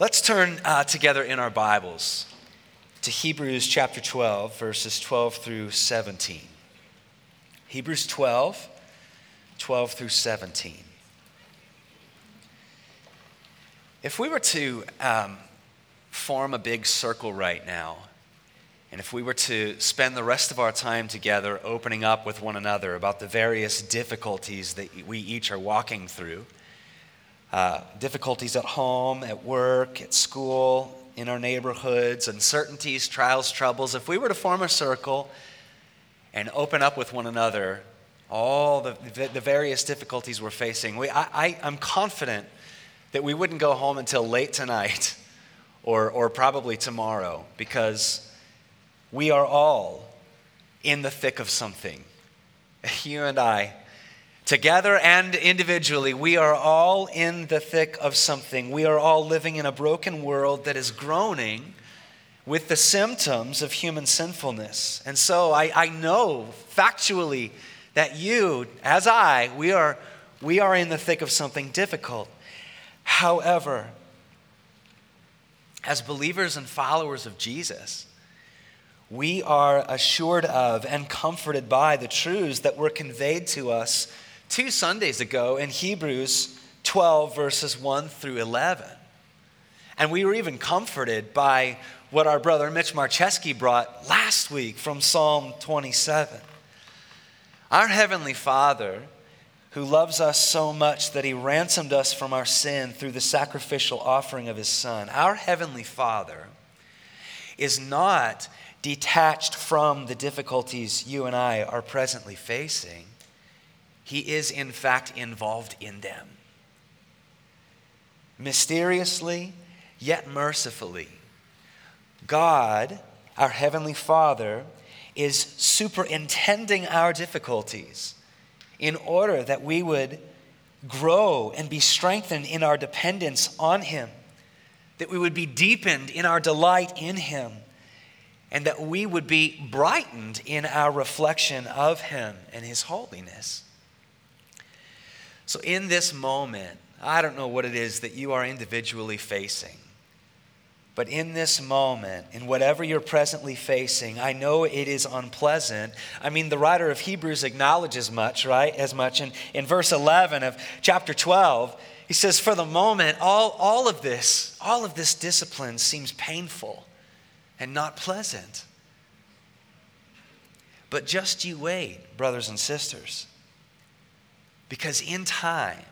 Let's turn uh, together in our Bibles to Hebrews chapter 12, verses 12 through 17. Hebrews 12, 12 through 17. If we were to um, form a big circle right now, and if we were to spend the rest of our time together opening up with one another about the various difficulties that we each are walking through, uh, difficulties at home, at work, at school, in our neighborhoods, uncertainties, trials, troubles, if we were to form a circle and open up with one another all the, the various difficulties we're facing, we, I, I'm confident that we wouldn't go home until late tonight or, or probably tomorrow because we are all in the thick of something. You and I Together and individually, we are all in the thick of something. We are all living in a broken world that is groaning with the symptoms of human sinfulness. And so I, I know factually that you, as I, we are, we are in the thick of something difficult. However, as believers and followers of Jesus, we are assured of and comforted by the truths that were conveyed to us two Sundays ago in Hebrews 12, verses 1 through 11. And we were even comforted by what our brother Mitch Marcheski brought last week from Psalm 27. Our Heavenly Father, who loves us so much that He ransomed us from our sin through the sacrificial offering of His Son, our Heavenly Father is not detached from the difficulties you and I are presently facing. He is, in fact, involved in them. Mysteriously, yet mercifully, God, our Heavenly Father, is superintending our difficulties in order that we would grow and be strengthened in our dependence on Him, that we would be deepened in our delight in Him, and that we would be brightened in our reflection of Him and His holiness. So, in this moment, I don't know what it is that you are individually facing. But in this moment, in whatever you're presently facing, I know it is unpleasant. I mean, the writer of Hebrews acknowledges much, right? As much. In, in verse 11 of chapter 12, he says, For the moment, all, all of this, all of this discipline seems painful and not pleasant. But just you wait, brothers and sisters. Because in time,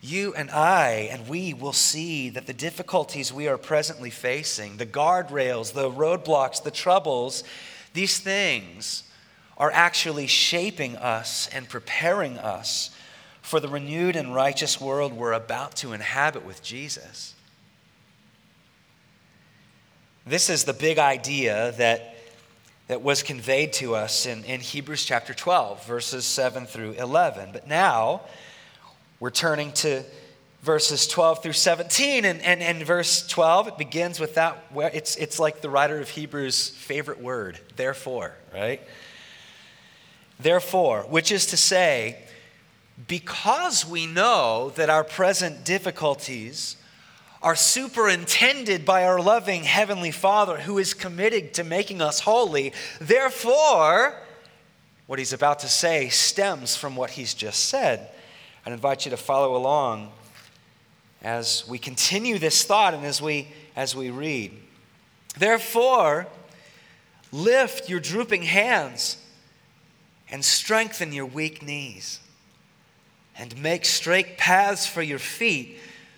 you and I and we will see that the difficulties we are presently facing, the guardrails, the roadblocks, the troubles, these things are actually shaping us and preparing us for the renewed and righteous world we're about to inhabit with Jesus. This is the big idea that that was conveyed to us in, in Hebrews chapter 12, verses 7 through 11. But now we're turning to verses 12 through 17. And, and, and verse 12, it begins with that. It's, it's like the writer of Hebrews' favorite word, therefore, right? Therefore, which is to say, because we know that our present difficulties are superintended by our loving Heavenly Father who is committed to making us holy. Therefore, what he's about to say stems from what he's just said. I invite you to follow along as we continue this thought and as we, as we read. Therefore, lift your drooping hands and strengthen your weak knees, and make straight paths for your feet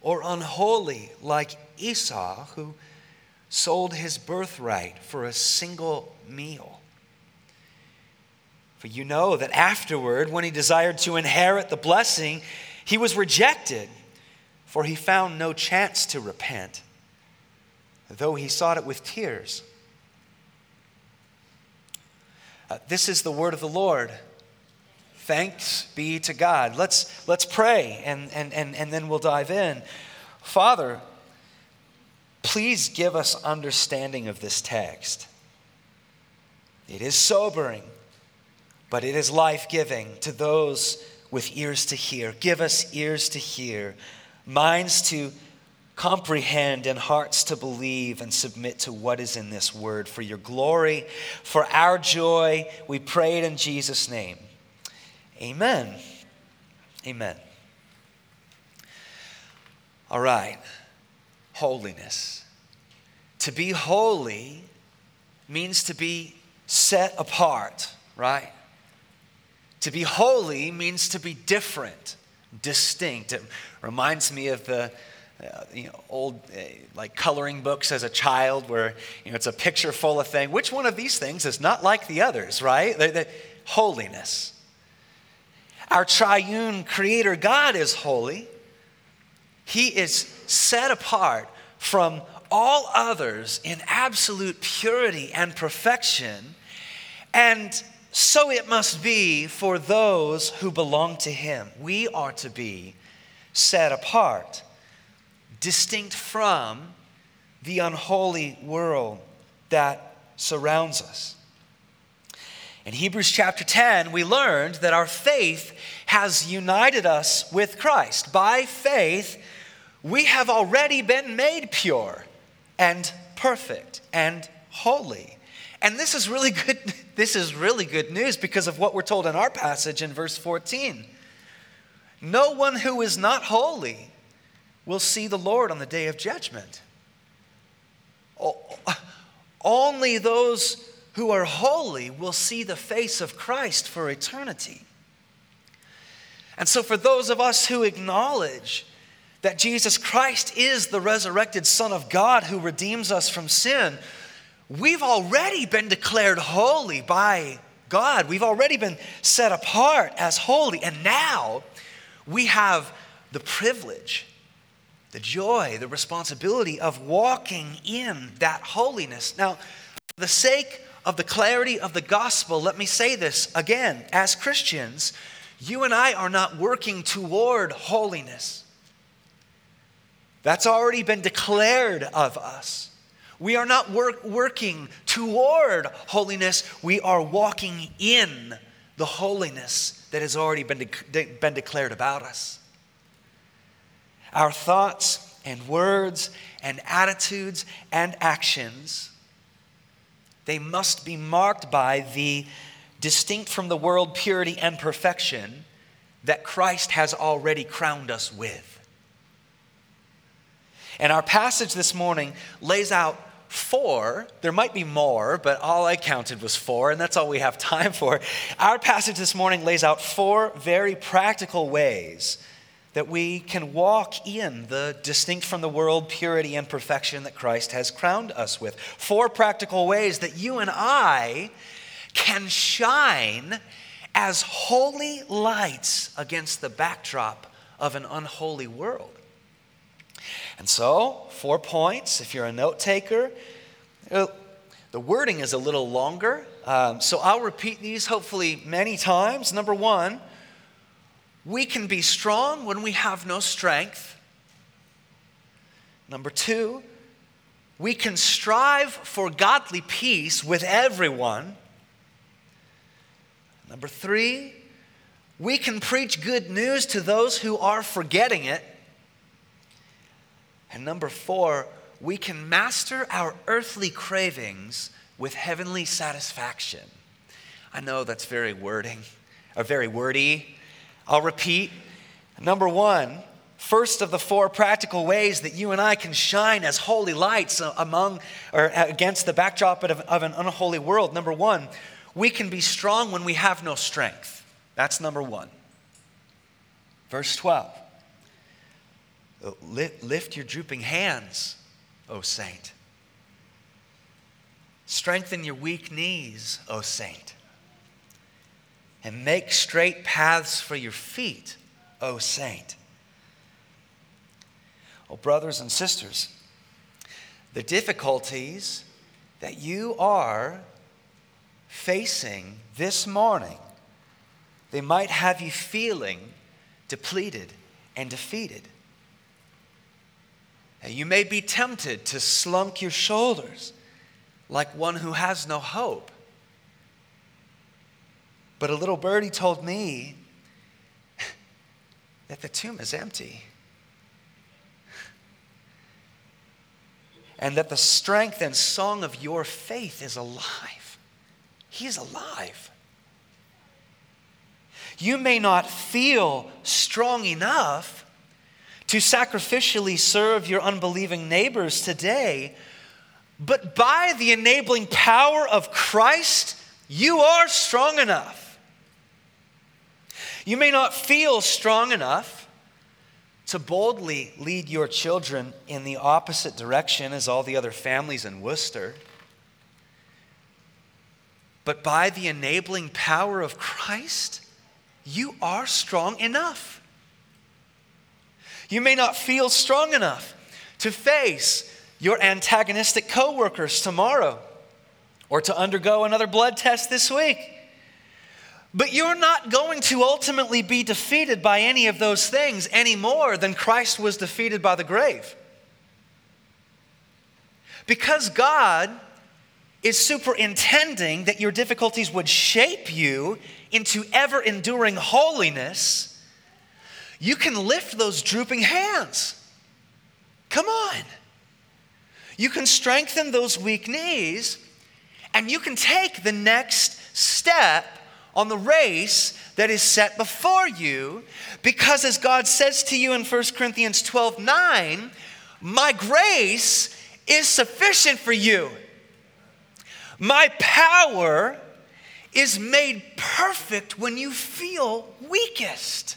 or unholy like Esau, who sold his birthright for a single meal. For you know that afterward, when he desired to inherit the blessing, he was rejected, for he found no chance to repent, though he sought it with tears. Uh, this is the word of the Lord. Thanks be to God. Let's, let's pray and, and, and, and then we'll dive in. Father, please give us understanding of this text. It is sobering, but it is life giving to those with ears to hear. Give us ears to hear, minds to comprehend, and hearts to believe and submit to what is in this word. For your glory, for our joy, we pray it in Jesus' name. Amen. Amen. All right. Holiness. To be holy means to be set apart, right? To be holy means to be different, distinct. It reminds me of the uh, you know, old uh, like coloring books as a child where you know, it's a picture full of things. Which one of these things is not like the others, right? The, the, holiness. Our triune creator God is holy. He is set apart from all others in absolute purity and perfection. And so it must be for those who belong to Him. We are to be set apart, distinct from the unholy world that surrounds us. In Hebrews chapter 10, we learned that our faith has united us with Christ. By faith, we have already been made pure and perfect and holy. And this is really good this is really good news because of what we're told in our passage in verse 14. No one who is not holy will see the Lord on the day of judgment. Only those who are holy will see the face of Christ for eternity. And so, for those of us who acknowledge that Jesus Christ is the resurrected Son of God who redeems us from sin, we've already been declared holy by God. We've already been set apart as holy. And now we have the privilege, the joy, the responsibility of walking in that holiness. Now, for the sake of the clarity of the gospel, let me say this again. As Christians, you and I are not working toward holiness. That's already been declared of us. We are not work, working toward holiness, we are walking in the holiness that has already been, de- been declared about us. Our thoughts and words and attitudes and actions, they must be marked by the distinct from the world purity and perfection that Christ has already crowned us with. And our passage this morning lays out four, there might be more, but all I counted was four, and that's all we have time for. Our passage this morning lays out four very practical ways that we can walk in the distinct from the world purity and perfection that Christ has crowned us with. Four practical ways that you and I can shine as holy lights against the backdrop of an unholy world. And so, four points. If you're a note taker, the wording is a little longer. Um, so I'll repeat these hopefully many times. Number one, we can be strong when we have no strength. Number two, we can strive for godly peace with everyone. Number three, we can preach good news to those who are forgetting it. And number four, we can master our earthly cravings with heavenly satisfaction. I know that's very wording, or very wordy. I'll repeat. Number one, first of the four practical ways that you and I can shine as holy lights among or against the backdrop of, of an unholy world. Number one, we can be strong when we have no strength. That's number one. Verse 12. Lift your drooping hands, O saint. Strengthen your weak knees, O saint. And make straight paths for your feet, O saint. Oh, brothers and sisters, the difficulties that you are facing this morning, they might have you feeling depleted and defeated. And you may be tempted to slunk your shoulders like one who has no hope. But a little birdie told me that the tomb is empty. And that the strength and song of your faith is alive. He is alive. You may not feel strong enough to sacrificially serve your unbelieving neighbors today, but by the enabling power of Christ, you are strong enough. You may not feel strong enough to boldly lead your children in the opposite direction as all the other families in Worcester. But by the enabling power of Christ, you are strong enough. You may not feel strong enough to face your antagonistic coworkers tomorrow or to undergo another blood test this week. But you're not going to ultimately be defeated by any of those things any more than Christ was defeated by the grave. Because God is superintending that your difficulties would shape you into ever enduring holiness, you can lift those drooping hands. Come on. You can strengthen those weak knees and you can take the next step on the race that is set before you because as God says to you in 1 Corinthians 12 9, my grace is sufficient for you. My power is made perfect when you feel weakest.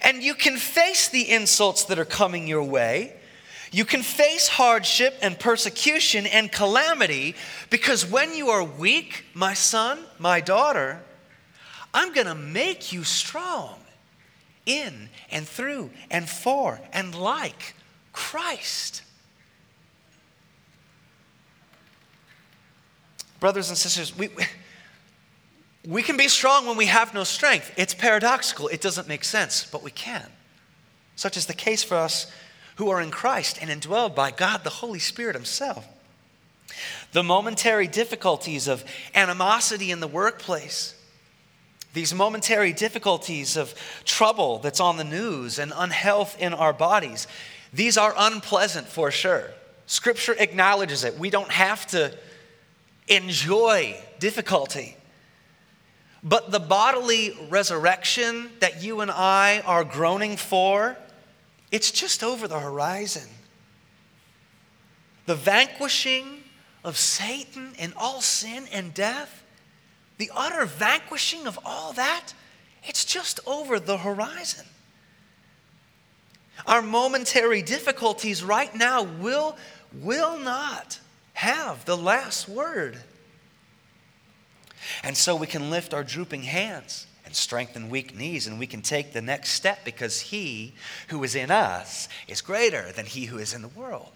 And you can face the insults that are coming your way. You can face hardship and persecution and calamity because when you are weak, my son, my daughter, I'm going to make you strong in and through and for and like Christ. Brothers and sisters, we, we can be strong when we have no strength. It's paradoxical, it doesn't make sense, but we can. Such is the case for us who are in Christ and indwelled by God the Holy Spirit Himself. The momentary difficulties of animosity in the workplace, these momentary difficulties of trouble that's on the news and unhealth in our bodies, these are unpleasant for sure. Scripture acknowledges it. We don't have to enjoy difficulty. But the bodily resurrection that you and I are groaning for, it's just over the horizon. The vanquishing of Satan and all sin and death, the utter vanquishing of all that, it's just over the horizon. Our momentary difficulties right now will, will not have the last word. And so we can lift our drooping hands and strengthen weak knees, and we can take the next step because He who is in us is greater than He who is in the world.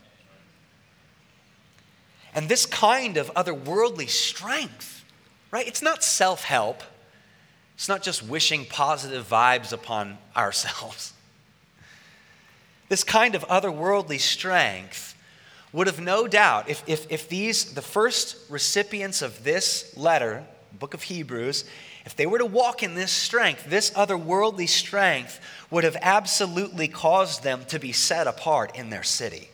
And this kind of otherworldly strength, right? It's not self help, it's not just wishing positive vibes upon ourselves. This kind of otherworldly strength would have no doubt, if, if, if these, the first recipients of this letter, book of Hebrews, if they were to walk in this strength, this otherworldly strength would have absolutely caused them to be set apart in their city.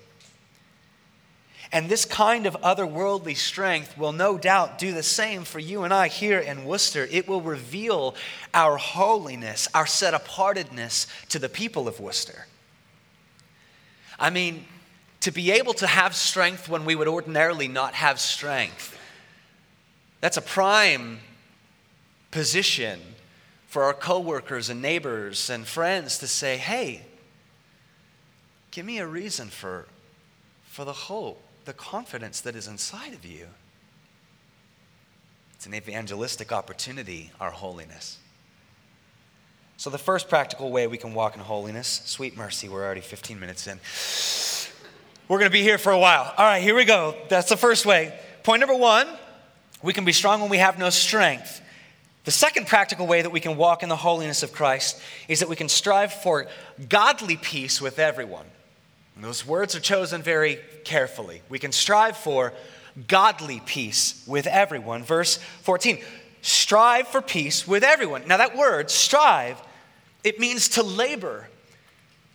And this kind of otherworldly strength will no doubt do the same for you and I here in Worcester. It will reveal our holiness, our set apartedness to the people of Worcester. I mean, to be able to have strength when we would ordinarily not have strength, that's a prime position for our coworkers and neighbors and friends to say, hey, give me a reason for, for the hope, the confidence that is inside of you. It's an evangelistic opportunity, our holiness. So, the first practical way we can walk in holiness, sweet mercy, we're already 15 minutes in. we're going to be here for a while. All right, here we go. That's the first way. Point number one we can be strong when we have no strength. The second practical way that we can walk in the holiness of Christ is that we can strive for godly peace with everyone. And those words are chosen very carefully. We can strive for godly peace with everyone. Verse 14 strive for peace with everyone. Now, that word, strive, it means to labor,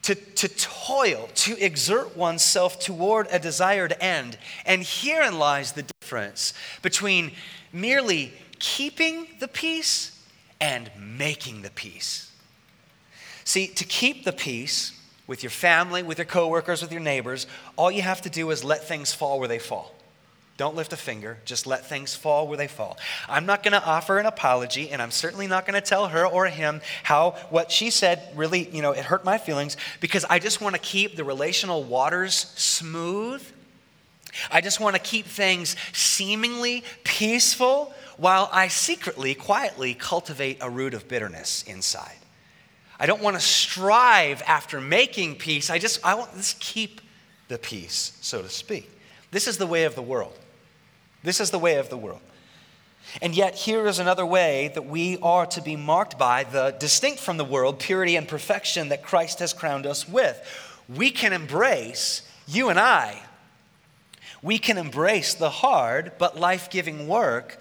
to, to toil, to exert oneself toward a desired end. And herein lies the difference between merely keeping the peace and making the peace. See, to keep the peace with your family, with your coworkers, with your neighbors, all you have to do is let things fall where they fall. Don't lift a finger, just let things fall where they fall. I'm not going to offer an apology, and I'm certainly not going to tell her or him how what she said really, you know, it hurt my feelings because I just want to keep the relational waters smooth. I just want to keep things seemingly peaceful while I secretly, quietly cultivate a root of bitterness inside. I don't want to strive after making peace. I just I want to keep the peace, so to speak. This is the way of the world. This is the way of the world. And yet, here is another way that we are to be marked by the distinct from the world purity and perfection that Christ has crowned us with. We can embrace, you and I, we can embrace the hard but life giving work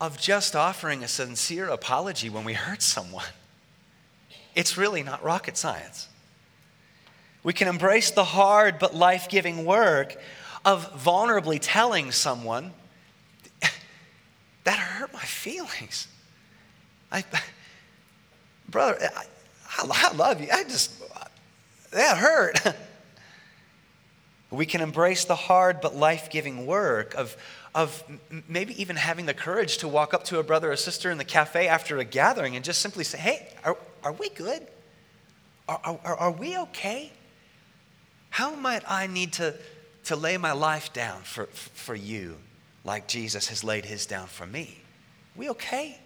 of just offering a sincere apology when we hurt someone. It's really not rocket science. We can embrace the hard but life giving work of vulnerably telling someone, that hurt my feelings. I, brother, I, I love you. I just, that hurt. we can embrace the hard but life giving work of, of maybe even having the courage to walk up to a brother or sister in the cafe after a gathering and just simply say, hey, are, are we good? Are, are, are we okay? How might I need to to lay my life down for, for you like Jesus has laid his down for me. We okay?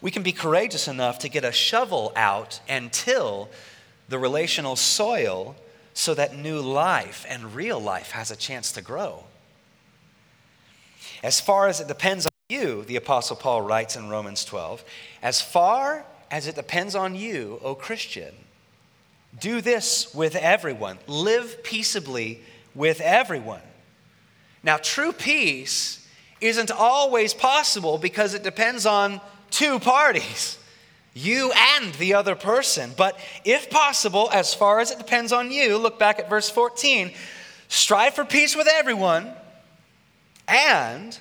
We can be courageous enough to get a shovel out and till the relational soil so that new life and real life has a chance to grow. As far as it depends on you, the Apostle Paul writes in Romans 12, as far as it depends on you, O Christian, do this with everyone. Live peaceably with everyone. Now, true peace isn't always possible because it depends on two parties you and the other person. But if possible, as far as it depends on you, look back at verse 14 strive for peace with everyone and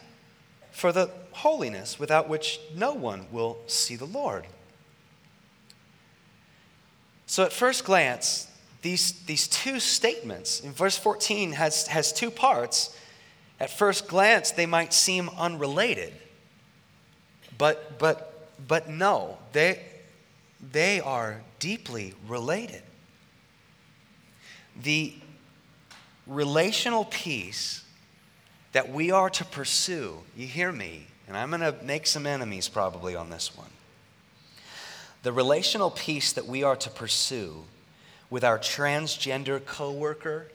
for the holiness without which no one will see the Lord. So, at first glance, these, these two statements in verse 14 has, has two parts. At first glance, they might seem unrelated, but, but, but no, they, they are deeply related. The relational peace that we are to pursue, you hear me, and I'm going to make some enemies probably on this one. The relational peace that we are to pursue with our transgender coworker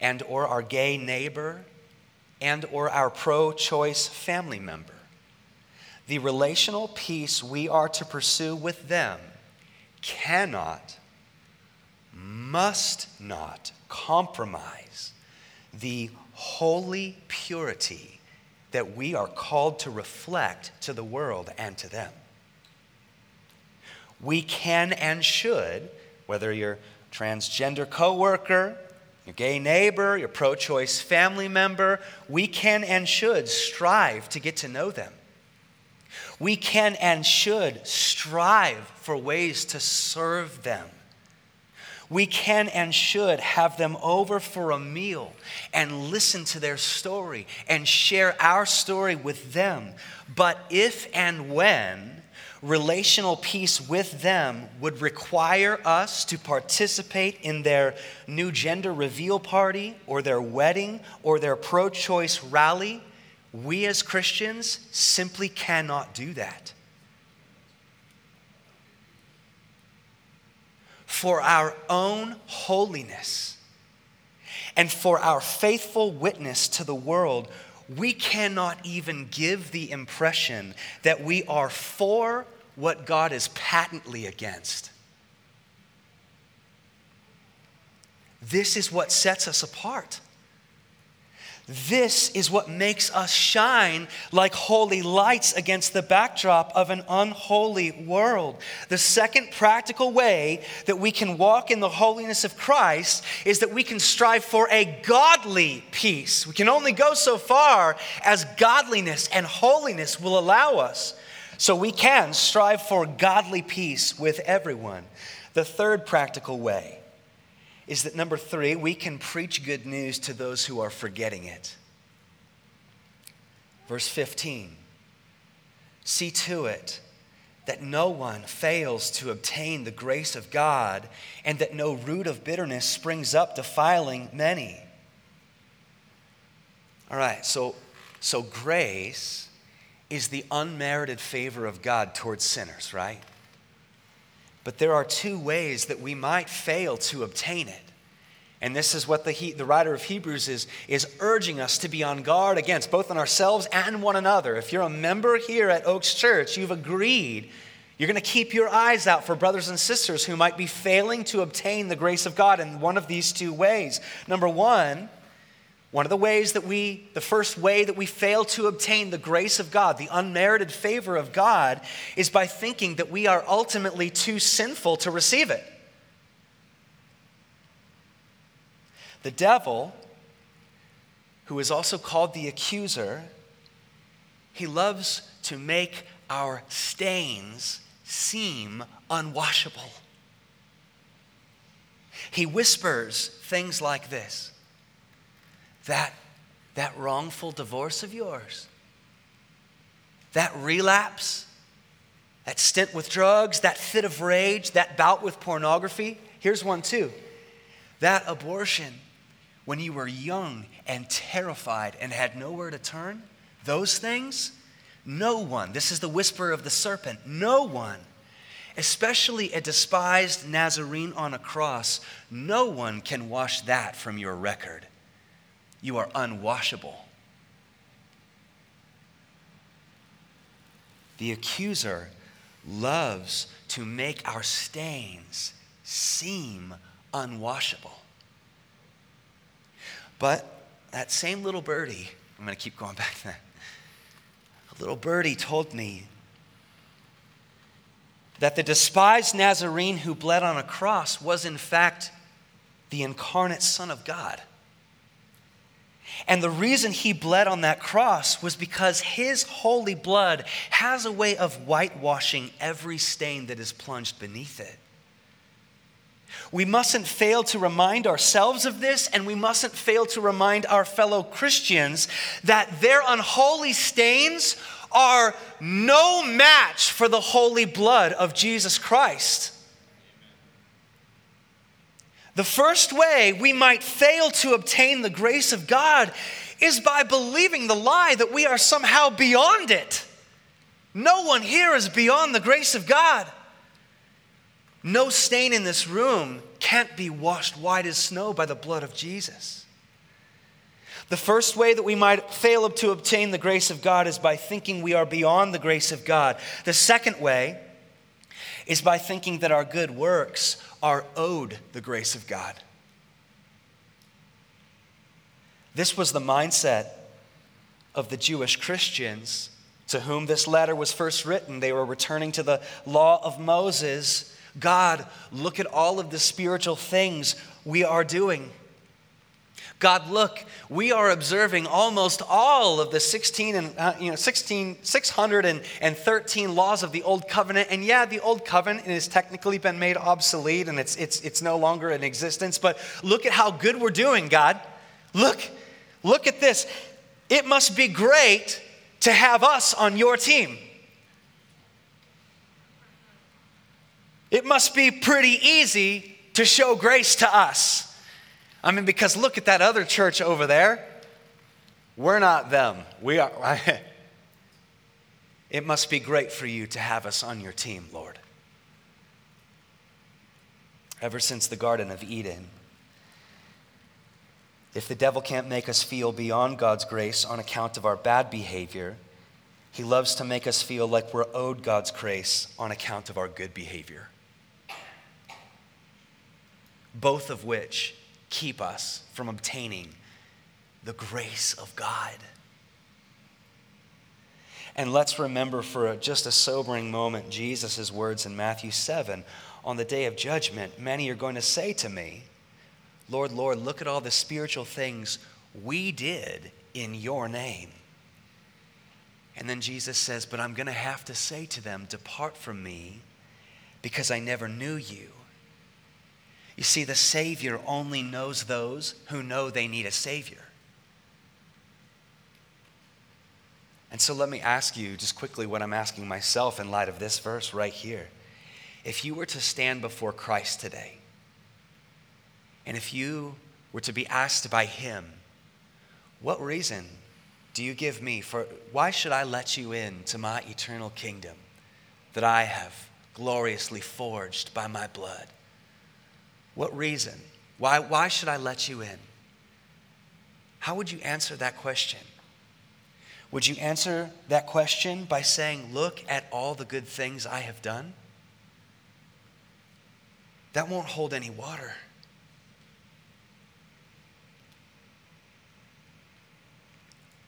and or our gay neighbor and or our pro-choice family member. The relational peace we are to pursue with them cannot must not compromise the holy purity that we are called to reflect to the world and to them we can and should, whether you're transgender coworker, your gay neighbor, your pro choice family member, we can and should strive to get to know them. We can and should strive for ways to serve them. We can and should have them over for a meal and listen to their story and share our story with them. But if and when relational peace with them would require us to participate in their new gender reveal party or their wedding or their pro choice rally, we as Christians simply cannot do that. for our own holiness and for our faithful witness to the world, we cannot even give the impression that we are for what God is patently against. This is what sets us apart. This is what makes us shine like holy lights against the backdrop of an unholy world. The second practical way that we can walk in the holiness of Christ is that we can strive for a godly peace. We can only go so far as godliness and holiness will allow us. So we can strive for godly peace with everyone. The third practical way is that number three, we can preach good news to those who are forgetting it. Verse 15 See to it that no one fails to obtain the grace of God, and that no root of bitterness springs up, defiling many. All right, so, so grace is the unmerited favor of God towards sinners, right? But there are two ways that we might fail to obtain it. And this is what the, he, the writer of Hebrews is, is urging us to be on guard against, both on ourselves and one another. If you're a member here at Oaks Church, you've agreed you're going to keep your eyes out for brothers and sisters who might be failing to obtain the grace of God in one of these two ways. Number one, one of the ways that we, the first way that we fail to obtain the grace of God, the unmerited favor of God, is by thinking that we are ultimately too sinful to receive it. The devil, who is also called the accuser, he loves to make our stains seem unwashable. He whispers things like this that, that wrongful divorce of yours, that relapse, that stint with drugs, that fit of rage, that bout with pornography. Here's one too that abortion when you were young and terrified and had nowhere to turn. Those things, no one, this is the whisper of the serpent, no one especially a despised Nazarene on a cross, no one can wash that from your record you are unwashable. The accuser loves to make our stains seem unwashable. But that same little birdie, I'm going to keep going back to that. A little birdie told me that the despised Nazarene who bled on a cross was, in fact, the incarnate Son of God. And the reason he bled on that cross was because his holy blood has a way of whitewashing every stain that is plunged beneath it. We mustn't fail to remind ourselves of this, and we mustn't fail to remind our fellow Christians that their unholy stains are no match for the holy blood of Jesus Christ. The first way we might fail to obtain the grace of God is by believing the lie that we are somehow beyond it. No one here is beyond the grace of God. No stain in this room can't be washed white as snow by the blood of Jesus. The first way that we might fail to obtain the grace of God is by thinking we are beyond the grace of God. The second way is by thinking that our good works are owed the grace of God. This was the mindset of the Jewish Christians to whom this letter was first written. They were returning to the law of Moses. God, look at all of the spiritual things we are doing. God, look, we are observing almost all of the 16 and uh, you know 16 613 laws of the old covenant. And yeah, the old covenant has technically been made obsolete and it's it's it's no longer in existence, but look at how good we're doing, God. Look. Look at this. It must be great to have us on your team. It must be pretty easy to show grace to us. I mean, because look at that other church over there. We're not them. We are. it must be great for you to have us on your team, Lord. ever since the Garden of Eden. If the devil can't make us feel beyond God's grace on account of our bad behavior, he loves to make us feel like we're owed God's grace on account of our good behavior. Both of which keep us from obtaining the grace of God. And let's remember for just a sobering moment Jesus' words in Matthew 7 on the day of judgment. Many are going to say to me, Lord, Lord, look at all the spiritual things we did in your name. And then Jesus says, But I'm going to have to say to them, Depart from me because I never knew you. You see, the Savior only knows those who know they need a Savior. And so let me ask you just quickly what I'm asking myself in light of this verse right here. If you were to stand before Christ today, and if you were to be asked by Him, what reason do you give me for why should I let you in to my eternal kingdom that I have gloriously forged by my blood? What reason? Why, why should I let you in? How would you answer that question? Would you answer that question by saying, Look at all the good things I have done? That won't hold any water.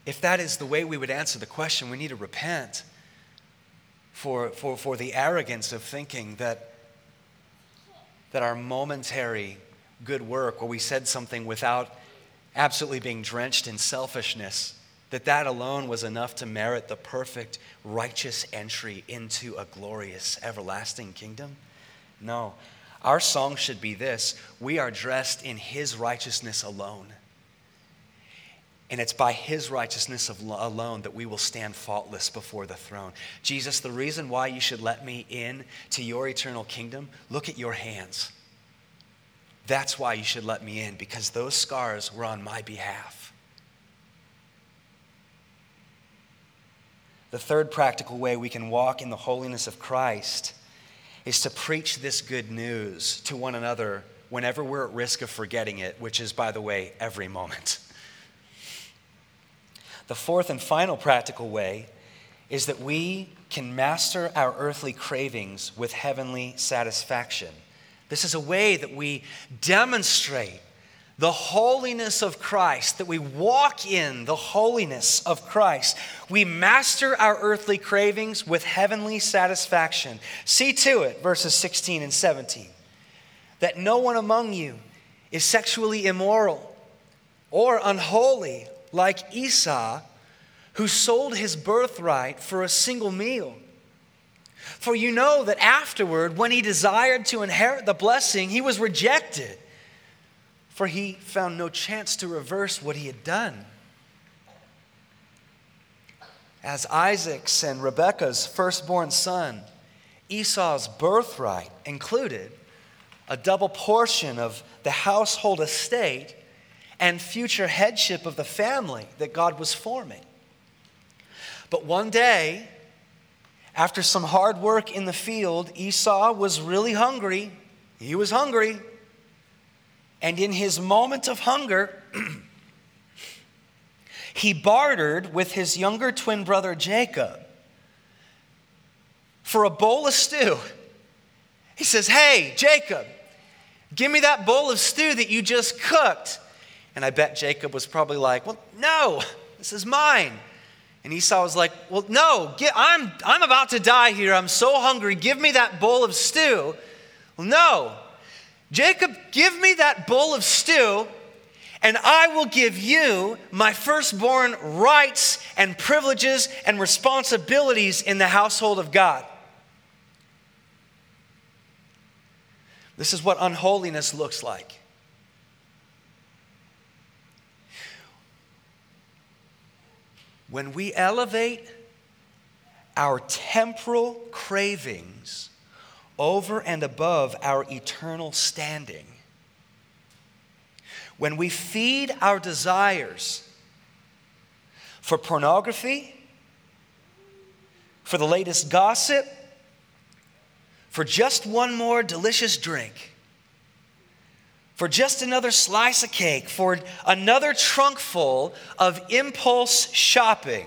If that is the way we would answer the question, we need to repent for, for, for the arrogance of thinking that, that our momentary good work, where we said something without absolutely being drenched in selfishness, that that alone was enough to merit the perfect, righteous entry into a glorious, everlasting kingdom? No. Our song should be this We are dressed in His righteousness alone. And it's by His righteousness alone that we will stand faultless before the throne. Jesus, the reason why you should let me in to your eternal kingdom, look at your hands. That's why you should let me in, because those scars were on my behalf. The third practical way we can walk in the holiness of Christ is to preach this good news to one another whenever we're at risk of forgetting it, which is, by the way, every moment. The fourth and final practical way is that we can master our earthly cravings with heavenly satisfaction. This is a way that we demonstrate the holiness of Christ, that we walk in the holiness of Christ. We master our earthly cravings with heavenly satisfaction. See to it, verses 16 and 17, that no one among you is sexually immoral or unholy like Esau, who sold his birthright for a single meal. For you know that afterward, when he desired to inherit the blessing, he was rejected for he found no chance to reverse what he had done. As Isaac's and Rebekah's firstborn son, Esau's birthright included a double portion of the household estate and future headship of the family that God was forming. But one day, after some hard work in the field, Esau was really hungry. He was hungry. And in his moment of hunger, he bartered with his younger twin brother Jacob for a bowl of stew. He says, Hey, Jacob, give me that bowl of stew that you just cooked. And I bet Jacob was probably like, Well, no, this is mine. And Esau was like, Well, no, get, I'm, I'm about to die here. I'm so hungry. Give me that bowl of stew. Well, no. Jacob, give me that bowl of stew, and I will give you my firstborn rights and privileges and responsibilities in the household of God. This is what unholiness looks like. When we elevate our temporal cravings over and above our eternal standing. When we feed our desires for pornography, for the latest gossip, for just one more delicious drink, for just another slice of cake, for another trunkful of impulse shopping.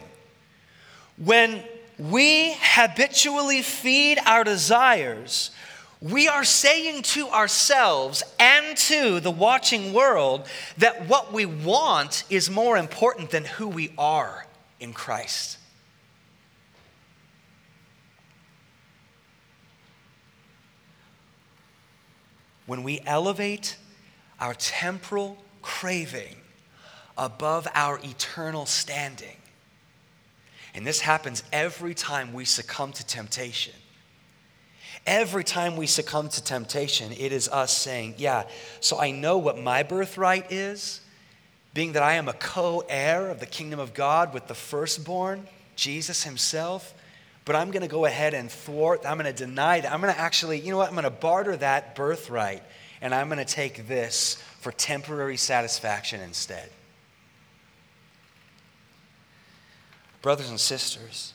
When we habitually feed our desires, we are saying to ourselves and to the watching world that what we want is more important than who we are in Christ. When we elevate our temporal craving above our eternal standing, and this happens every time we succumb to temptation Every time we succumb to temptation, it is us saying, Yeah, so I know what my birthright is, being that I am a co heir of the kingdom of God with the firstborn, Jesus himself. But I'm going to go ahead and thwart, I'm going to deny that. I'm going to actually, you know what? I'm going to barter that birthright and I'm going to take this for temporary satisfaction instead. Brothers and sisters,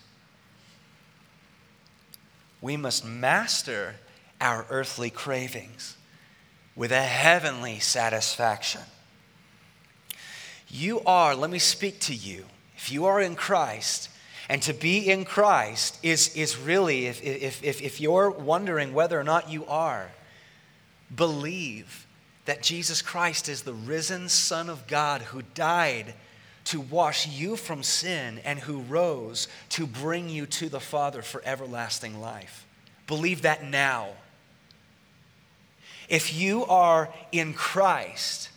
we must master our earthly cravings with a heavenly satisfaction. You are, let me speak to you. If you are in Christ, and to be in Christ is, is really, if, if, if, if you're wondering whether or not you are, believe that Jesus Christ is the risen Son of God who died to wash you from sin and who rose to bring you to the Father for everlasting life. Believe that now. If you are in Christ,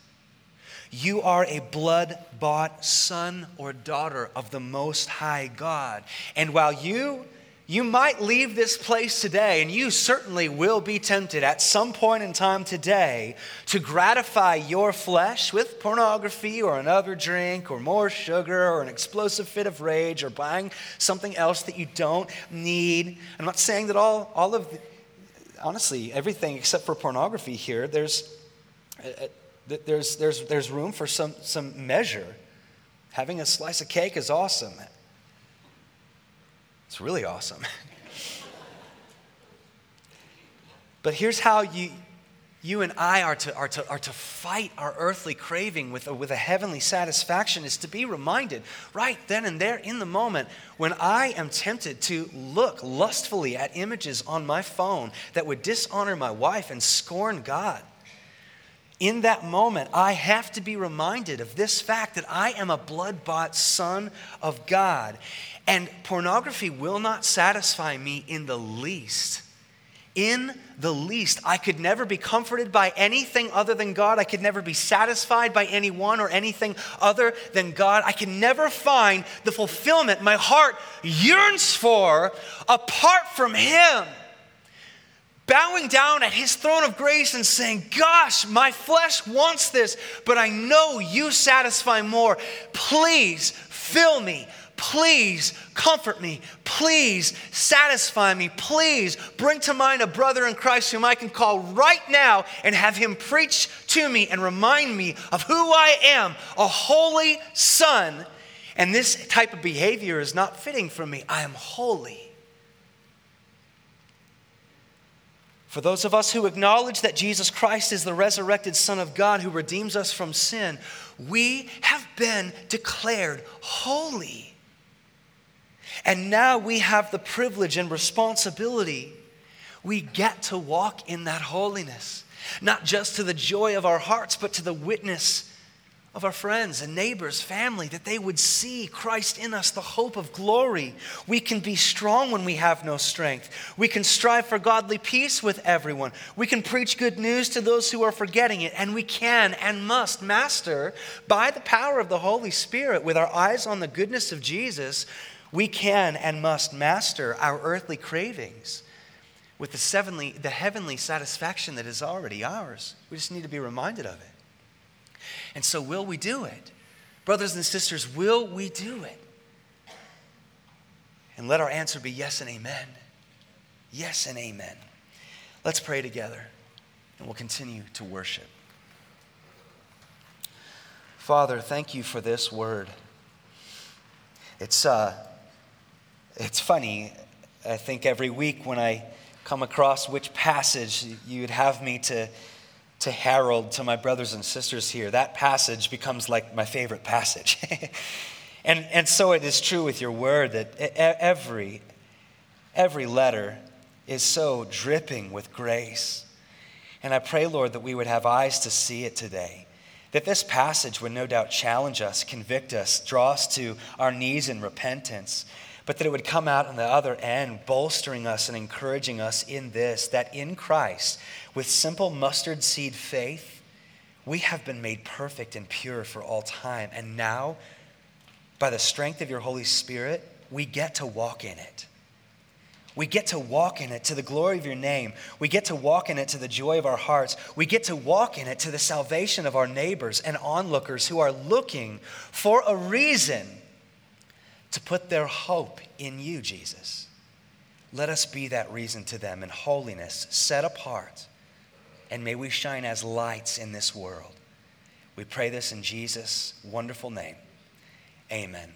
you are a blood bought son or daughter of the Most High God. And while you you might leave this place today, and you certainly will be tempted at some point in time today to gratify your flesh with pornography or another drink or more sugar or an explosive fit of rage or buying something else that you don't need. I'm not saying that all, all of, the, honestly, everything except for pornography here, there's, uh, uh there's, there's, there's room for some, some measure. Having a slice of cake is awesome. It's really awesome. but here's how you, you and I are to, are, to, are to fight our earthly craving with a, with a heavenly satisfaction is to be reminded right then and there in the moment when I am tempted to look lustfully at images on my phone that would dishonor my wife and scorn God. In that moment, I have to be reminded of this fact that I am a blood bought son of God. And pornography will not satisfy me in the least. In the least. I could never be comforted by anything other than God. I could never be satisfied by anyone or anything other than God. I can never find the fulfillment my heart yearns for apart from Him. Bowing down at His throne of grace and saying, Gosh, my flesh wants this, but I know you satisfy more. Please fill me Please comfort me. Please satisfy me. Please bring to mind a brother in Christ whom I can call right now and have him preach to me and remind me of who I am a holy son. And this type of behavior is not fitting for me. I am holy. For those of us who acknowledge that Jesus Christ is the resurrected Son of God who redeems us from sin, we have been declared holy. And now we have the privilege and responsibility. We get to walk in that holiness, not just to the joy of our hearts, but to the witness of our friends and neighbors, family, that they would see Christ in us, the hope of glory. We can be strong when we have no strength. We can strive for godly peace with everyone. We can preach good news to those who are forgetting it. And we can and must master, by the power of the Holy Spirit, with our eyes on the goodness of Jesus, we can and must master our earthly cravings with the, heavenly, the heavenly satisfaction that is already ours. We just need to be reminded of it. And so, will we do it? Brothers and sisters, will we do it? And let our answer be yes and amen. Yes and amen. Let's pray together and we'll continue to worship. Father, thank you for this word. It's, uh, it's funny, I think every week when I come across which passage you'd have me to, to herald, to my brothers and sisters here, that passage becomes like my favorite passage. and, and so it is true with your word that every, every letter is so dripping with grace. And I pray, Lord, that we would have eyes to see it today. That this passage would no doubt challenge us, convict us, draw us to our knees in repentance, but that it would come out on the other end, bolstering us and encouraging us in this that in Christ, with simple mustard seed faith, we have been made perfect and pure for all time. And now, by the strength of your Holy Spirit, we get to walk in it. We get to walk in it to the glory of your name. We get to walk in it to the joy of our hearts. We get to walk in it to the salvation of our neighbors and onlookers who are looking for a reason to put their hope in you, Jesus. Let us be that reason to them in holiness, set apart, and may we shine as lights in this world. We pray this in Jesus' wonderful name. Amen.